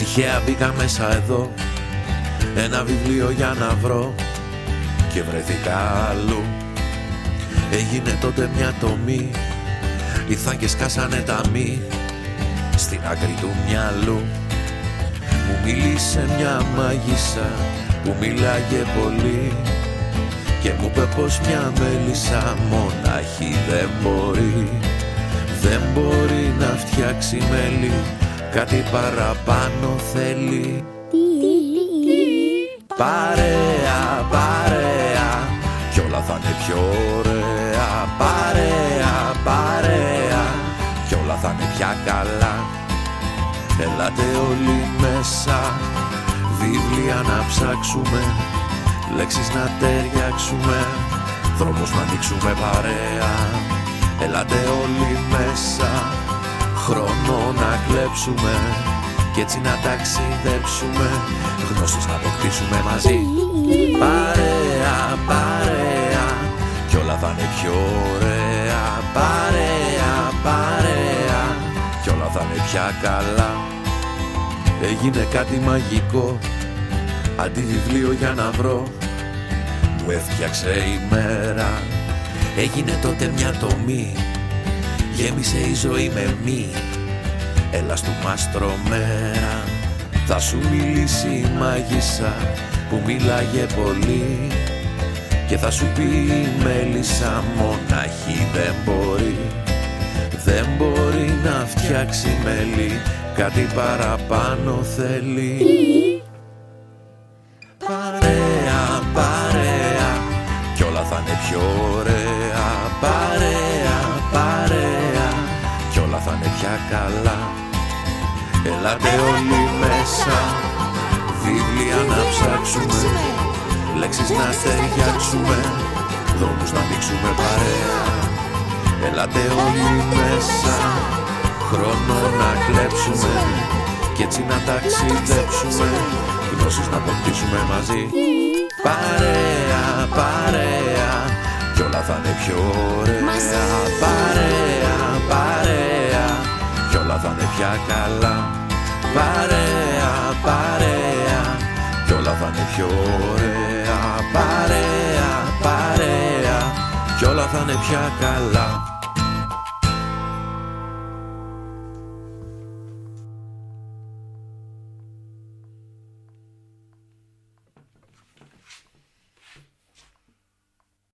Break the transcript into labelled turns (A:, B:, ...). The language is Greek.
A: Τυχαία μπήκα μέσα εδώ Ένα βιβλίο για να βρω Και βρεθήκα αλλού. Έγινε τότε μια τομή Ήρθαν και σκάσανε τα μη Στην άκρη του μυαλού. Μου μίλησε μια μάγισσα Που μιλάγε πολύ Και μου είπε πως μια μέλισσα Μονάχη δεν μπορεί Δεν μπορεί να φτιάξει μέλι Κάτι παραπάνω θέλει. Παρέα, παρέα. Κι όλα θα είναι πιο ωραία. Παρέα, παρέα. Κι όλα θα είναι πια καλά. Ελάτε όλοι μέσα. Βιβλία να ψάξουμε. Λέξεις να ταιριάξουμε. Δρόμος να ανοίξουμε παρέα να κλέψουμε Κι έτσι να ταξιδέψουμε. Γνώσεις να αποκτήσουμε μαζί. Παρέα, παρέα Κι όλα θα είναι πιο ωραία. Παρέα, παρέα Κι όλα θα είναι πια καλά. Έγινε κάτι μαγικό. Αντιβιβλίο για να βρω Μου έφτιαξε η μέρα. Έγινε τότε μια τομή. Γέμισε η ζωή με μη Έλα στο μάστρο μέρα Θα σου μιλήσει η μάγισσα Που μιλάγε πολύ. Και θα σου πει η μέλισσα Μονάχη δεν μπορεί Δεν μπορεί να φτιάξει μέλι Κάτι παραπάνω θέλει Παρέα, παρέα Κι όλα θα είναι πιο ωραία. Παρέα, παρέα πια καλά. Ελάτε όλοι μέσα. Βιβλία να ψάξουμε. Λέξεις να ταιριάξουμε. Δρόμους να ανοίξουμε παρέα. Ελάτε όλοι μέσα. Χρόνο να κλέψουμε. Κι έτσι να ταξιδέψουμε. Γνώσεις να αποκτήσουμε μαζί. Παρέα, παρέα. Κι όλα θα είναι πιο ωραία. Παρέα, παρέα όλα θα είναι πια καλά Παρέα, παρέα. Κι όλα θα είναι πιο ωραία. Παρέα, παρέα. Κι όλα θα είναι πια καλά